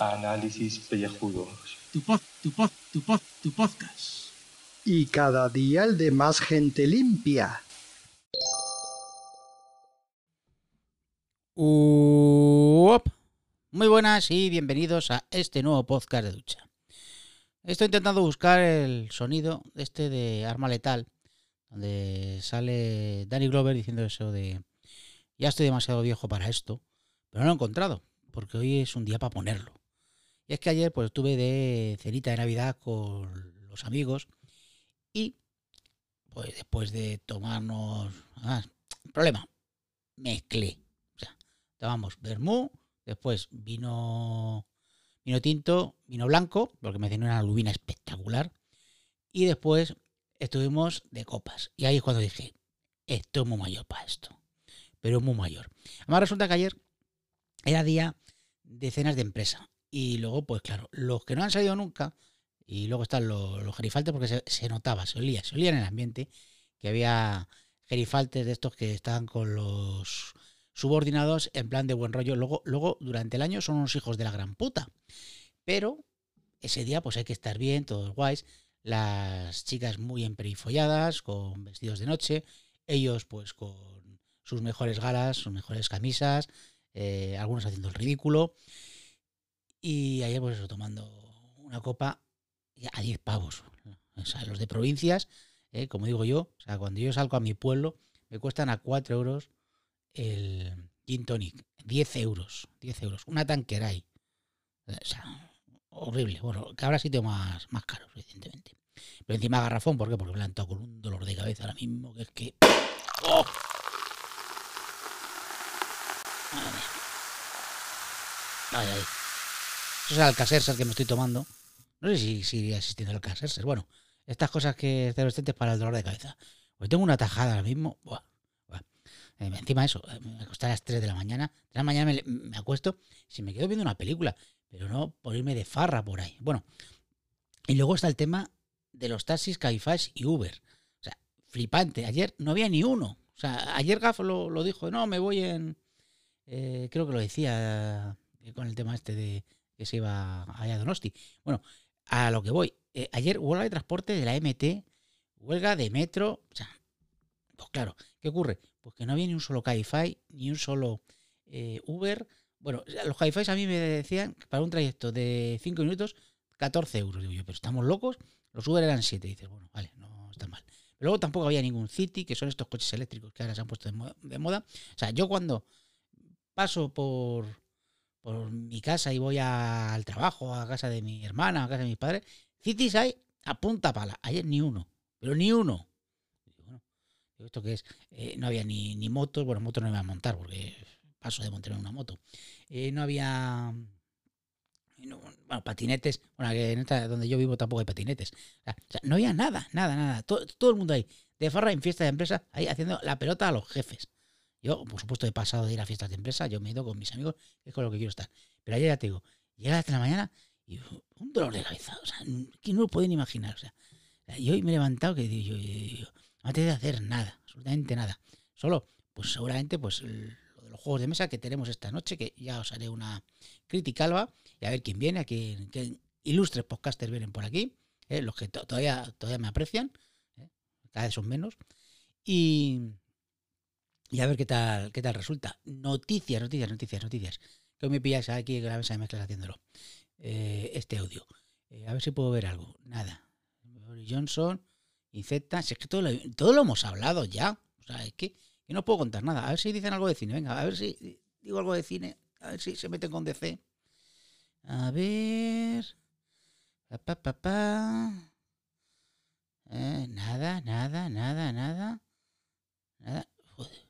Análisis pellejudos. Tu pod, tu pod, tu pod, tu podcast. Y cada día el de más gente limpia. Uop. Muy buenas y bienvenidos a este nuevo podcast de ducha. Estoy intentando buscar el sonido de este de Arma Letal, donde sale Danny Glover diciendo eso de ya estoy demasiado viejo para esto, pero no lo he encontrado, porque hoy es un día para ponerlo. Y es que ayer pues estuve de cenita de Navidad con los amigos y pues después de tomarnos... Ah, problema, mezclé. O sea, tomamos vermú, después vino, vino tinto, vino blanco, porque me hacían una lubina espectacular. Y después estuvimos de copas. Y ahí es cuando dije, esto es muy mayor para esto. Pero muy mayor. Además resulta que ayer era día de cenas de empresa. Y luego, pues claro, los que no han salido nunca, y luego están los, los gerifaltes, porque se, notaba, se olía, se olía en el ambiente, que había gerifaltes de estos que estaban con los subordinados en plan de buen rollo. Luego, luego, durante el año son unos hijos de la gran puta. Pero ese día, pues hay que estar bien, todos guays. Las chicas muy emperifolladas, con vestidos de noche. Ellos, pues, con sus mejores galas, sus mejores camisas. eh, algunos haciendo el ridículo. Y ayer, pues eso, tomando una copa a 10 pavos. O sea, los de provincias, eh, como digo yo, o sea, cuando yo salgo a mi pueblo, me cuestan a 4 euros el gin tonic. 10 euros. 10 euros. Una tanqueray. O sea, horrible. Bueno, que habrá sitio más, más caro, evidentemente. Pero encima garrafón, ¿por qué? Porque me han con un dolor de cabeza ahora mismo, que es que... ¡Oh! Ay, ay. Eso es el Alcacercer que me estoy tomando. No sé si sigue existiendo el Alcacercer. Bueno, estas cosas que adolescentes para el dolor de cabeza. Pues tengo una tajada ahora mismo. Buah, buah. Eh, encima eso, eh, me acosté a las 3 de la mañana. 3 de la mañana me, me acuesto si me quedo viendo una película, pero no por irme de farra por ahí. Bueno, y luego está el tema de los taxis, Cabify y Uber. O sea, flipante. Ayer no había ni uno. O sea, ayer Gaf lo, lo dijo, no, me voy en... eh, creo que lo decía eh, con el tema este de que se iba allá a Donosti. Bueno, a lo que voy. Eh, ayer huelga de transporte de la MT, huelga de metro. O sea, pues claro, ¿qué ocurre? Pues que no había ni un solo Cabify, ni un solo Uber. Bueno, los Cabify a mí me decían que para un trayecto de 5 minutos, 14 euros. Digo yo, pero estamos locos. Los Uber eran 7. Dices, bueno, vale, no está mal. Pero luego tampoco había ningún City, que son estos coches eléctricos que ahora se han puesto de mo- de moda. O sea, yo cuando paso por, por mi casa y voy al trabajo, a casa de mi hermana, a casa de mis padres, cities hay a punta pala. Ayer ni uno, pero ni uno. ¿esto qué es? Eh, no había ni, ni motos, bueno, motos no me iba a montar porque paso de montar una moto. Eh, no había... no, bueno, patinetes, bueno, que donde yo vivo tampoco hay patinetes. O sea, no había nada, nada, nada. Todo, todo el mundo ahí, de farra en fiesta de empresa, ahí haciendo la pelota a los jefes. Yo, por supuesto, he pasado de ir a fiestas de empresa, yo me he ido con mis amigos, es con lo que quiero estar. Pero ayer ya te digo, llega hasta la mañana y un dolor de cabeza. O sea, que no lo pueden imaginar. O sea, y hoy me he levantado que digo, yo, yo- yo, no te de hacer nada, absolutamente nada. Solo, pues seguramente, pues el- juegos de mesa que tenemos esta noche, que ya os haré una crítica alba, y a ver quién viene, a quién, ilustres podcasters vienen por aquí, eh, los que to- todavía, todavía me aprecian, eh, cada vez son menos. Y, y a ver qué tal, qué tal resulta. Noticias, noticias, noticias, noticias. Que me pilláis aquí con la mesa mezclas haciéndolo. Eh, este audio. Eh, a ver si puedo ver algo. Nada. Johnson, Inceta. Si es que todo lo, todo lo hemos hablado ya. O sea, es que, que no puedo contar nada. A ver si dicen algo de cine. Venga, a ver si digo algo de cine. A ver si se meten con DC. A ver. Pa, pa. Eh, nada, nada, nada, nada. Nada. Joder.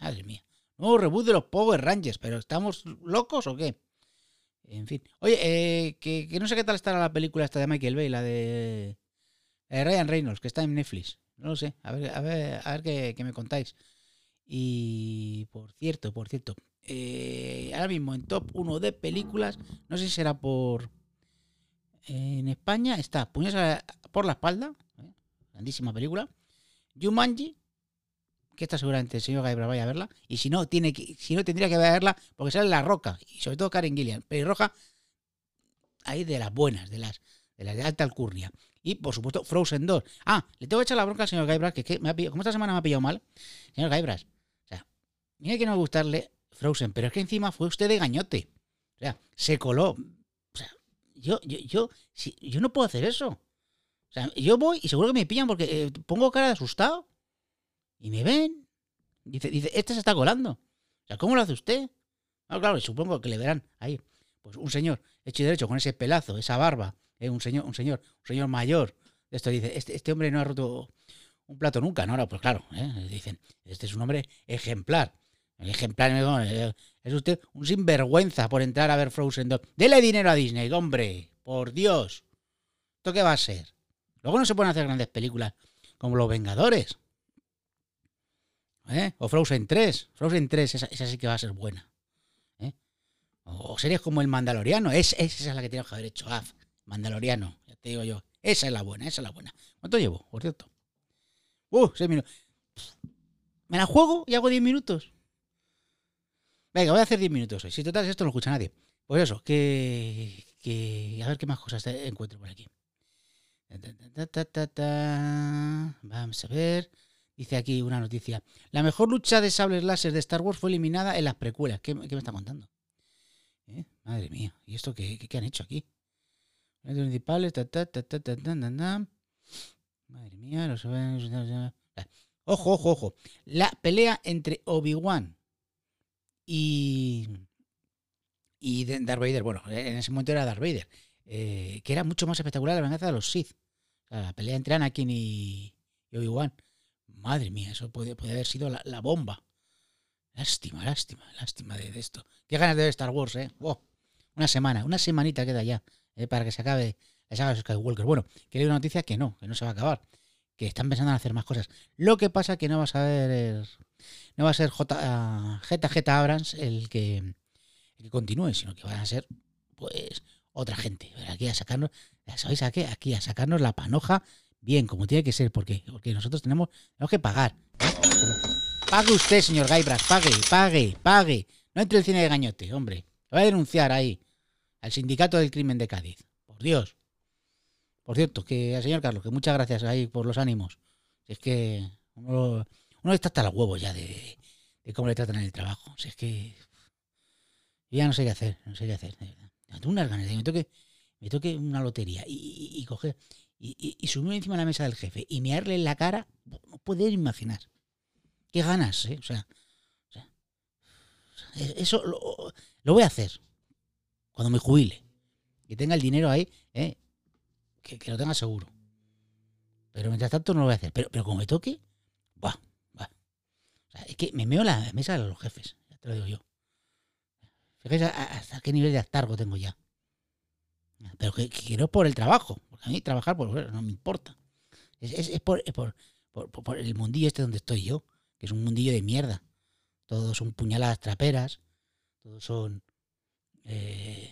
Madre mía. Nuevo reboot de los Power Rangers, pero ¿estamos locos o qué? En fin. Oye, eh, que, que no sé qué tal estará la película esta de Michael Bay, la de Ryan Reynolds, que está en Netflix. No lo sé. A ver, a ver, a ver qué, me contáis. Y por cierto, por cierto, eh, ahora mismo en top 1 de películas, no sé si será por... En España está Puños por la espalda, ¿eh? grandísima película. Jumanji, que esta seguramente el señor Gaibra vaya a verla. Y si no, tiene que, si no tendría que verla porque sale La Roca. Y sobre todo Karen Gillian. Pelirroja, ahí de las buenas, de las de, las de alta alcurnia. Y por supuesto, Frozen 2. Ah, le tengo que echar la bronca al señor Gaibras, que, que me ha pillado, como esta semana me ha pillado mal. Señor Gaibras, o sea, mira que no va a gustarle Frozen, pero es que encima fue usted de gañote. O sea, se coló. O sea, yo, yo, yo, yo no puedo hacer eso. O sea, yo voy y seguro que me pillan porque eh, pongo cara de asustado. Y me ven. Dice, dice, este se está colando. O sea, ¿cómo lo hace usted? Ah, claro, supongo que le verán ahí. Pues un señor hecho y derecho con ese pelazo, esa barba, eh, un señor, un señor, un señor mayor. Esto dice, este, este hombre no ha roto un plato nunca, ¿no? Ahora, pues claro, eh, dicen, este es un hombre ejemplar. El ejemplar eh, es usted un sinvergüenza por entrar a ver Frozen 2. Dele dinero a Disney, hombre, por Dios. ¿Esto qué va a ser? Luego no se pueden hacer grandes películas como Los Vengadores. ¿Eh? O Frozen 3. Frozen 3, esa, esa sí que va a ser buena. ¿eh? O, series como El Mandaloriano. Es- esa es la que tiene que haber hecho AF. Mandaloriano, ya te digo yo. Esa es la buena, esa es la buena. ¿Cuánto llevo, por cierto? Uh, seis minutos. ¿Me la juego y hago 10 minutos? Venga, voy a hacer 10 minutos hoy. Si total esto no lo escucha nadie. Pues eso, que, que... A ver qué más cosas encuentro por aquí. Vamos a ver. Dice aquí una noticia. La mejor lucha de sables láser de Star Wars fue eliminada en las precuelas. ¿Qué, me está contando? ¿Eh? Madre mía. ¿Y esto qué han hecho aquí? Los ta, ta, ta, ta, ta, ta, ta, ta. Madre mía. Los... Ojo, ojo, ojo. La pelea entre Obi-Wan y. Y Darth Vader. Bueno, en ese momento era Darth Vader. eh, que era mucho más espectacular la venganza de los Sith. La pelea entre Anakin y, y Obi-Wan. Madre mía, eso puede haber sido la, la bomba. Lástima, lástima, lástima de, de esto. Qué ganas de ver Star Wars, ¿eh? Wow. Una semana, una semanita queda ya eh, para que se acabe la saga de Skywalker. Bueno, que una noticia que no, que no se va a acabar. Que están pensando en hacer más cosas. Lo que pasa que no va a saber. No va a ser J, ah, Abrams el que, el que continúe, sino que van a ser, pues, otra gente. Aquí a sacarnos. ¿Sabéis a qué? Aquí a sacarnos la panoja bien, como tiene que ser. ¿Por qué? Porque nosotros tenemos, tenemos que pagar. Pague usted, señor Gaibras, pague, pague, pague. No entre el cine de gañote, hombre. Lo voy a denunciar ahí, al sindicato del crimen de Cádiz. Por Dios. Por cierto, que al señor Carlos, que muchas gracias ahí por los ánimos. Si es que uno, uno está hasta los huevos ya de, cómo le tratan en el trabajo. Si es que yo ya no sé qué hacer, no sé qué hacer. de. Tengo unas ganas me toque, me toque una lotería y, y- coger y, y, subirme encima de la mesa del jefe y mearle en la cara, no poder imaginar. Qué ganas, ¿eh? O sea, o sea, eso lo, lo voy a hacer cuando me jubile. Que tenga el dinero ahí, ¿eh? Que, lo tenga seguro. Pero mientras tanto no lo voy a hacer. Pero, pero como me toque, va, va. O sea, es que me meo la mesa de los jefes, te lo digo yo. Fíjate hasta qué nivel de astargo tengo ya. Pero que, que no es por el trabajo, porque a mí trabajar bueno, no me importa. Es, es- por, es por, por- por- por el mundillo este donde estoy yo, que es un mundillo de mierda. Todos son puñaladas traperas, todos son... eh,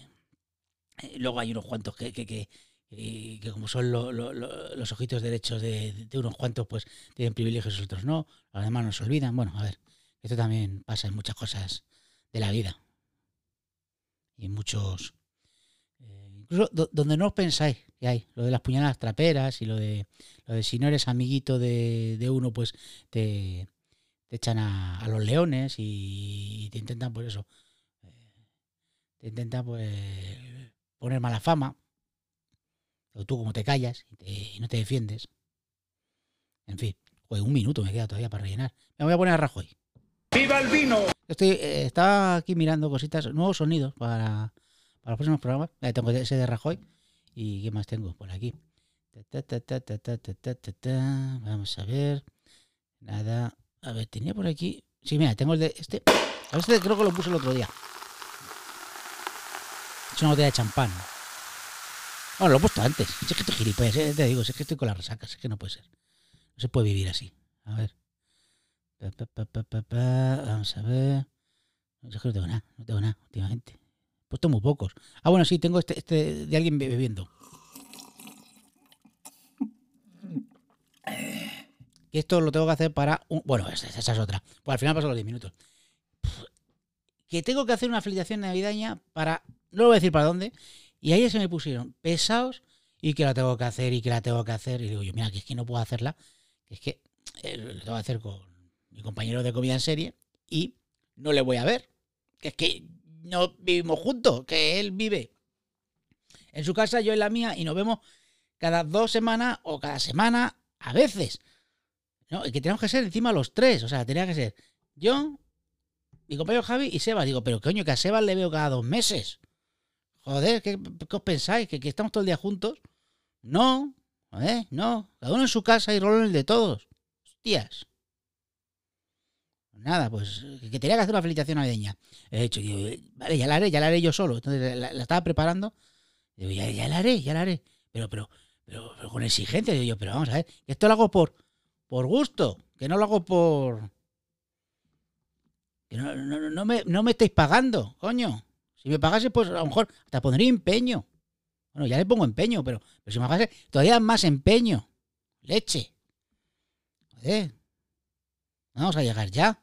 eh, luego hay unos cuantos que, que, que, que como son lo- lo- lo- los ojitos derechos de, de unos cuantos, pues tienen privilegios y otros no. Los demás no se olvidan. Bueno, a ver, esto también pasa en muchas cosas de la vida. Y en muchos... eh, incluso do- donde no os pensáis que hay, lo de las puñaladas traperas y lo de, lo de si no eres amiguito de, de uno, pues te, te echan a, a los leones y, te intentan, pues eso, eh, intenta pues poner mala fama. o tú como te callas y, te, y no te defiendes. En fin, un minuto me queda todavía para rellenar. Me voy a poner a Rajoy. ¡Viva el vino! Estoy, eh, estaba aquí mirando cositas, nuevos sonidos para, para los próximos programas. Tengo ese de Rajoy. ¿Y qué más tengo por aquí? Vamos a ver. Nada. A ver, tenía por aquí. Sí, mira, tengo el de este. A este creo que lo puse el otro día. Es una botella de champán. Bueno, lo he puesto antes. Es que estoy gilipollas, eh, te digo, si es que estoy con las resacas, es que no puede ser. No se puede vivir así. A ver. Vamos a ver. No sé que no tengo nada, no tengo nada últimamente. He puesto muy pocos. Ah, bueno, sí, tengo este, este de alguien bebiendo. que esto lo tengo que hacer para. Bueno, esa, esa es otra. Pues al final paso los 10 minutos. Que tengo que hacer una felicitación navideña para... No voy a decir para dónde. Y ahí se me pusieron pesados y que la tengo que hacer y que la tengo que hacer. Y digo yo, mira, que es que no puedo hacerla. Que es que eh, lo tengo que hacer con mi compañero de comida en serie y no le voy a ver. Que es que no vivimos juntos, que él vive en su casa, yo en la mía, y nos vemos cada dos semanas o cada semana a veces. ¿no? Y que tenemos que ser encima los tres. O sea, tenía que ser yo, mi compañero Javi y Sebas. Digo, pero coño, que a Sebas le veo cada dos meses. Joder, ¿qué, os pensáis? ¿Que, ¿Que, estamos todo el día juntos? No, joder, no. Cada uno en su casa y rolo en el de todos. Hostias. Nada, pues que tenía que hacer una felicitación navideña. He hecho, digo, vale, ya la haré, ya la haré yo solo. Entonces la, estaba preparando. Digo, ya, ya la haré, ya la haré. Pero, pero, pero, pero con exigencia. Digo yo, pero vamos a ver, esto lo hago por, por gusto, que no lo hago por. Que no, no, no, me, no me estáis pagando, coño. Si me pagase, pues a lo mejor hasta pondría empeño. Bueno, ya le pongo empeño, pero, pero si me pagase, todavía más empeño. Leche. Joder. Vamos a llegar ya.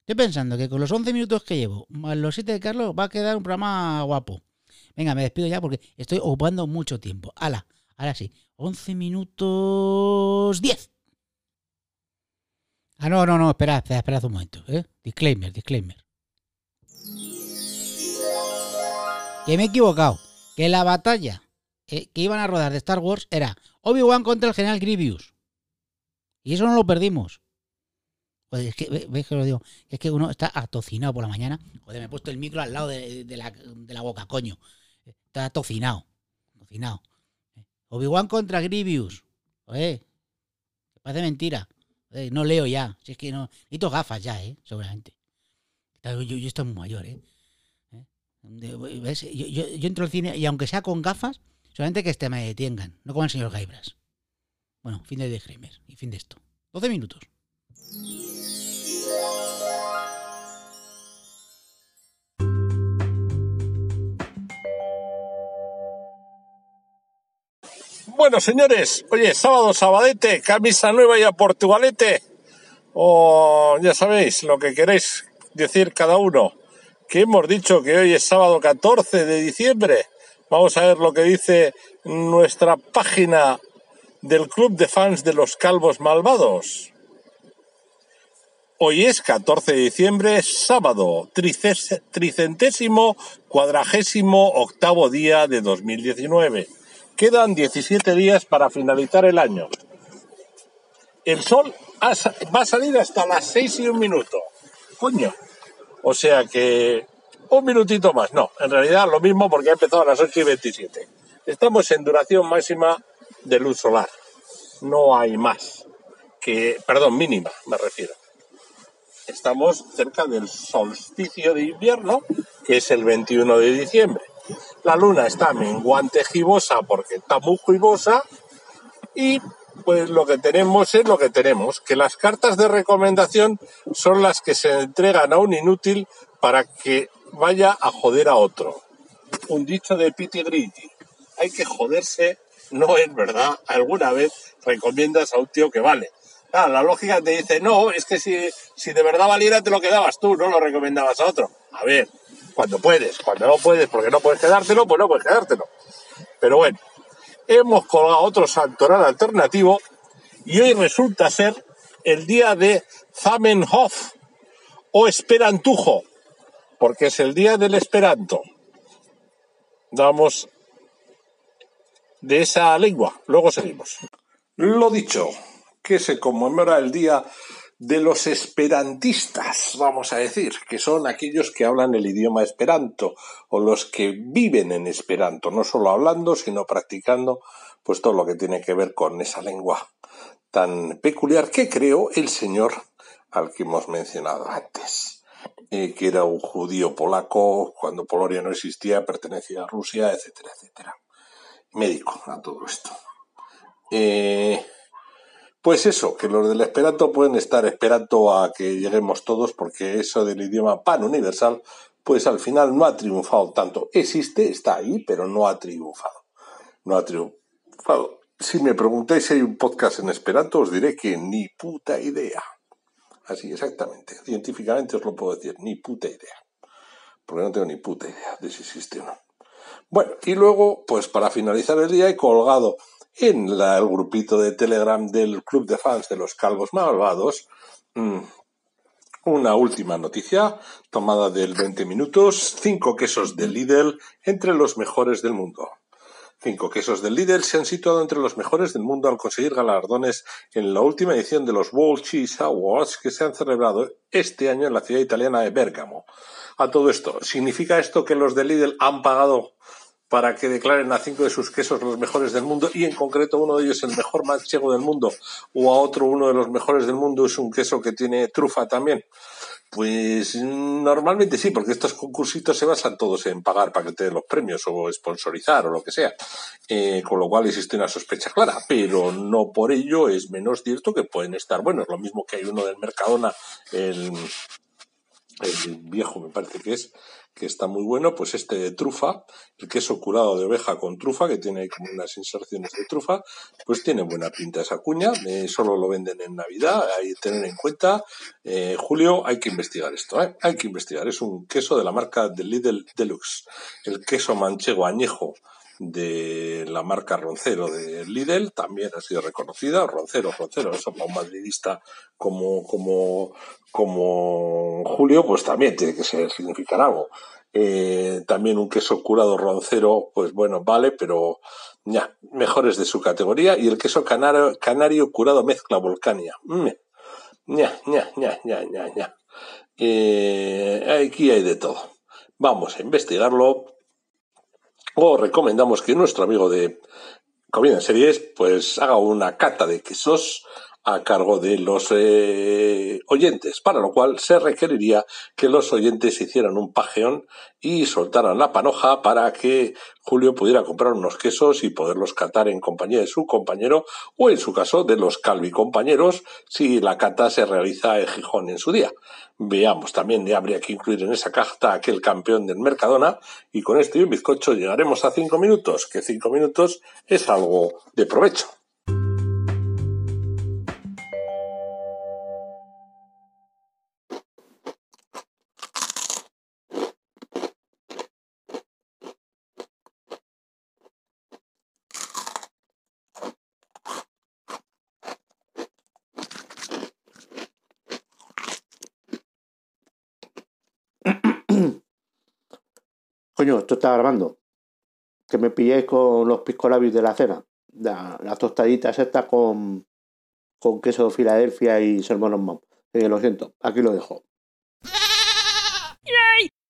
Estoy pensando que con los 11 minutos que llevo, más los 7 de Carlos, va a quedar un programa guapo. Venga, me despido ya porque estoy ocupando mucho tiempo. Ala, ahora sí. 11 minutos 10. Ah, no, no, no, espera, espera, espera un momento. ¿eh? Disclaimer, disclaimer. Que me he equivocado. Que la batalla eh, que iban a rodar de Star Wars era Obi-Wan contra el general Grievous. Y eso no lo perdimos. Joder, es que, ¿ves que lo digo? Es que uno está atocinado por la mañana. Joder, me he puesto el micro al lado de, la, de la, boca, coño. Está atocinado. Atocinado. Obi-Wan contra Grievous. Joder, parece mentira. No leo ya. Si es que no. Necesito gafas ya, ¿eh? Seguramente. Yo, yo estoy muy mayor, ¿eh? Yo, entro al cine y aunque sea con gafas, solamente que este me detengan. No como el señor Gaibras. Bueno, fin de disclaimer y fin de esto. 12 minutos. Bueno, señores, oye, sábado, sabadete, camisa nueva y a Portugalete. O ya sabéis lo que queréis decir cada uno. Que hemos dicho que hoy es sábado 14 de diciembre. Vamos a ver lo que dice nuestra página del Club de Fans de los Calvos Malvados. Hoy es 14 de diciembre, sábado, tricentésimo, cuadragésimo, octavo día de 2019. Quedan 17 días para finalizar el año. El sol va a salir hasta las 6 y un minuto. Coño. O sea que un minutito más. No, en realidad lo mismo porque ha empezado a las 8 y 27. Estamos en duración máxima de luz solar. No hay más. Que, perdón, mínima me refiero. Estamos cerca del solsticio de invierno, que es el 21 de diciembre. La luna está menguante gibosa porque está muy gibosa y pues lo que tenemos es lo que tenemos, que las cartas de recomendación son las que se entregan a un inútil para que vaya a joder a otro. Un dicho de Pity Gritty. Hay que joderse, no es verdad. Alguna vez recomiendas a un tío que vale. La lógica te dice, no, es que si, si de verdad valiera te lo quedabas tú, no lo recomendabas a otro. A ver, cuando puedes, cuando no puedes, porque no puedes quedártelo, pues no puedes quedártelo. Pero bueno, hemos colgado otro santoral alternativo y hoy resulta ser el día de Zamenhof o Esperantujo, porque es el día del Esperanto. Damos de esa lengua, luego seguimos. Lo dicho, que se conmemora el día de los esperantistas, vamos a decir, que son aquellos que hablan el idioma esperanto o los que viven en esperanto, no solo hablando, sino practicando pues todo lo que tiene que ver con esa lengua tan peculiar que creó el señor al que hemos mencionado antes, eh, que era un judío polaco cuando Polonia no existía, pertenecía a Rusia, etcétera, etcétera. Médico a todo esto. Eh, pues eso, que los del esperanto pueden estar esperando a que lleguemos todos, porque eso del idioma pan universal, pues al final no ha triunfado tanto. Existe, está ahí, pero no ha triunfado. No ha triunfado si me preguntáis si hay un podcast en Esperanto, os diré que ni puta idea. Así, exactamente. Científicamente os lo puedo decir, ni puta idea. Porque no tengo ni puta idea de si existe o no. Bueno, y luego, pues para finalizar el día he colgado en la- el grupito de Telegram del Club de Fans de los Calvos Malvados mm, una última noticia tomada del 20 minutos. Cinco quesos de Lidl entre los mejores del mundo. Cinco quesos del Lidl se han situado entre los mejores del mundo al conseguir galardones en la última edición de los World Cheese Awards que se han celebrado este año en la ciudad italiana de Bérgamo. A todo esto, ¿significa esto que los de Lidl han pagado para que declaren a cinco de sus quesos los mejores del mundo y en concreto uno de ellos el mejor manchego del mundo o a otro uno de los mejores del mundo es un queso que tiene trufa también? Pues mm, normalmente sí, porque estos concursitos se basan todos en pagar para que te den los premios o sponsorizar o lo que sea, Eh, con lo cual existe una sospecha clara, pero no por ello es menos cierto que pueden estar buenos. Lo mismo que hay uno del Mercadona, el, el viejo me parece que es, que está muy bueno, pues este de trufa, el queso curado de oveja con trufa, que tiene como unas inserciones de trufa, pues tiene buena pinta esa cuña, eh, solo lo venden en Navidad, hay que tener en cuenta, eh, Julio, hay que investigar esto, ¿eh? hay que investigar, es un queso de la marca de Lidl Deluxe, el queso manchego añejo de la marca Roncero de Lidl también ha sido reconocida, Roncero, Roncero, eso para un madridista como, como, como Julio, pues también tiene que ser, significar algo. Eh, también un queso curado roncero, pues bueno, vale, pero ya, mejores de su categoría. Y el queso canario, canario curado mezcla volcania. Mm, ña, ña, ña, ña, ña. Eh, aquí hay de todo. Vamos a investigarlo. O recomendamos que nuestro amigo de Comida en Series, pues haga una cata de quesos a cargo de los eh, oyentes, para lo cual se requeriría que los oyentes hicieran un pajeón y soltaran la panoja para que Julio pudiera comprar unos quesos y poderlos catar en compañía de su compañero o en su caso de los Calvi compañeros si la cata se realiza en Gijón en su día. Veamos, también habría que incluir en esa cata aquel campeón del Mercadona y con esto y un bizcocho llegaremos a cinco minutos, que cinco minutos es algo de provecho. Esto está grabando. Que me pilléis con los piscolabios de la cena. La- las tostaditas estas con, con queso Filadelfia y salmón Mom. Eh, lo siento, aquí lo dejo.